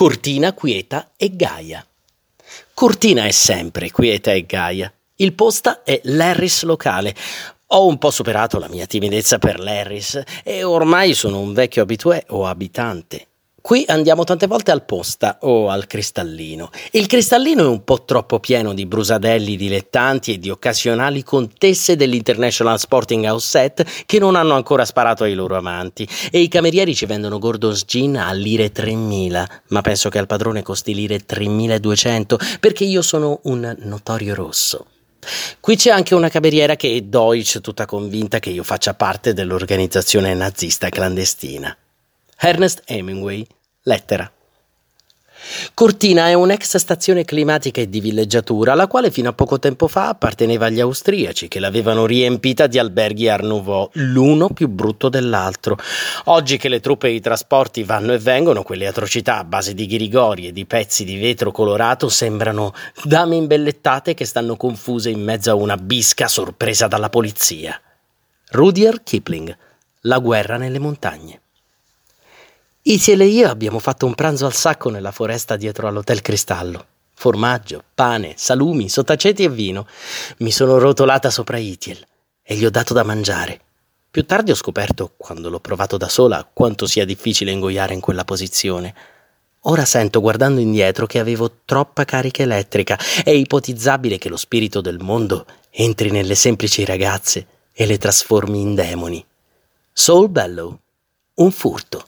Cortina, quieta e gaia. Cortina è sempre quieta e gaia. Il posta è l'Harris locale. Ho un po' superato la mia timidezza per l'Harris e ormai sono un vecchio abitué o abitante. Qui andiamo tante volte al posta o al cristallino. Il cristallino è un po' troppo pieno di brusadelli dilettanti e di occasionali contesse dell'International Sporting House Set che non hanno ancora sparato ai loro amanti e i camerieri ci vendono Gordon's Gin a lire 3000, ma penso che al padrone costi lire 3200 perché io sono un notorio rosso. Qui c'è anche una cameriera che è Deutsch, tutta convinta che io faccia parte dell'organizzazione nazista clandestina. Ernest Hemingway, lettera. Cortina è un'ex stazione climatica e di villeggiatura, la quale fino a poco tempo fa apparteneva agli austriaci, che l'avevano riempita di alberghi Art Nouveau, l'uno più brutto dell'altro. Oggi che le truppe e i trasporti vanno e vengono, quelle atrocità a base di ghirigori e di pezzi di vetro colorato sembrano dame imbellettate che stanno confuse in mezzo a una bisca sorpresa dalla polizia. Rudyard Kipling, La guerra nelle montagne. Isiel e io abbiamo fatto un pranzo al sacco nella foresta dietro all'Hotel Cristallo. Formaggio, pane, salumi, sottaceti e vino. Mi sono rotolata sopra Itiel e gli ho dato da mangiare. Più tardi ho scoperto, quando l'ho provato da sola, quanto sia difficile ingoiare in quella posizione. Ora sento, guardando indietro, che avevo troppa carica elettrica. È ipotizzabile che lo spirito del mondo entri nelle semplici ragazze e le trasformi in demoni. Soul Bellow. Un furto.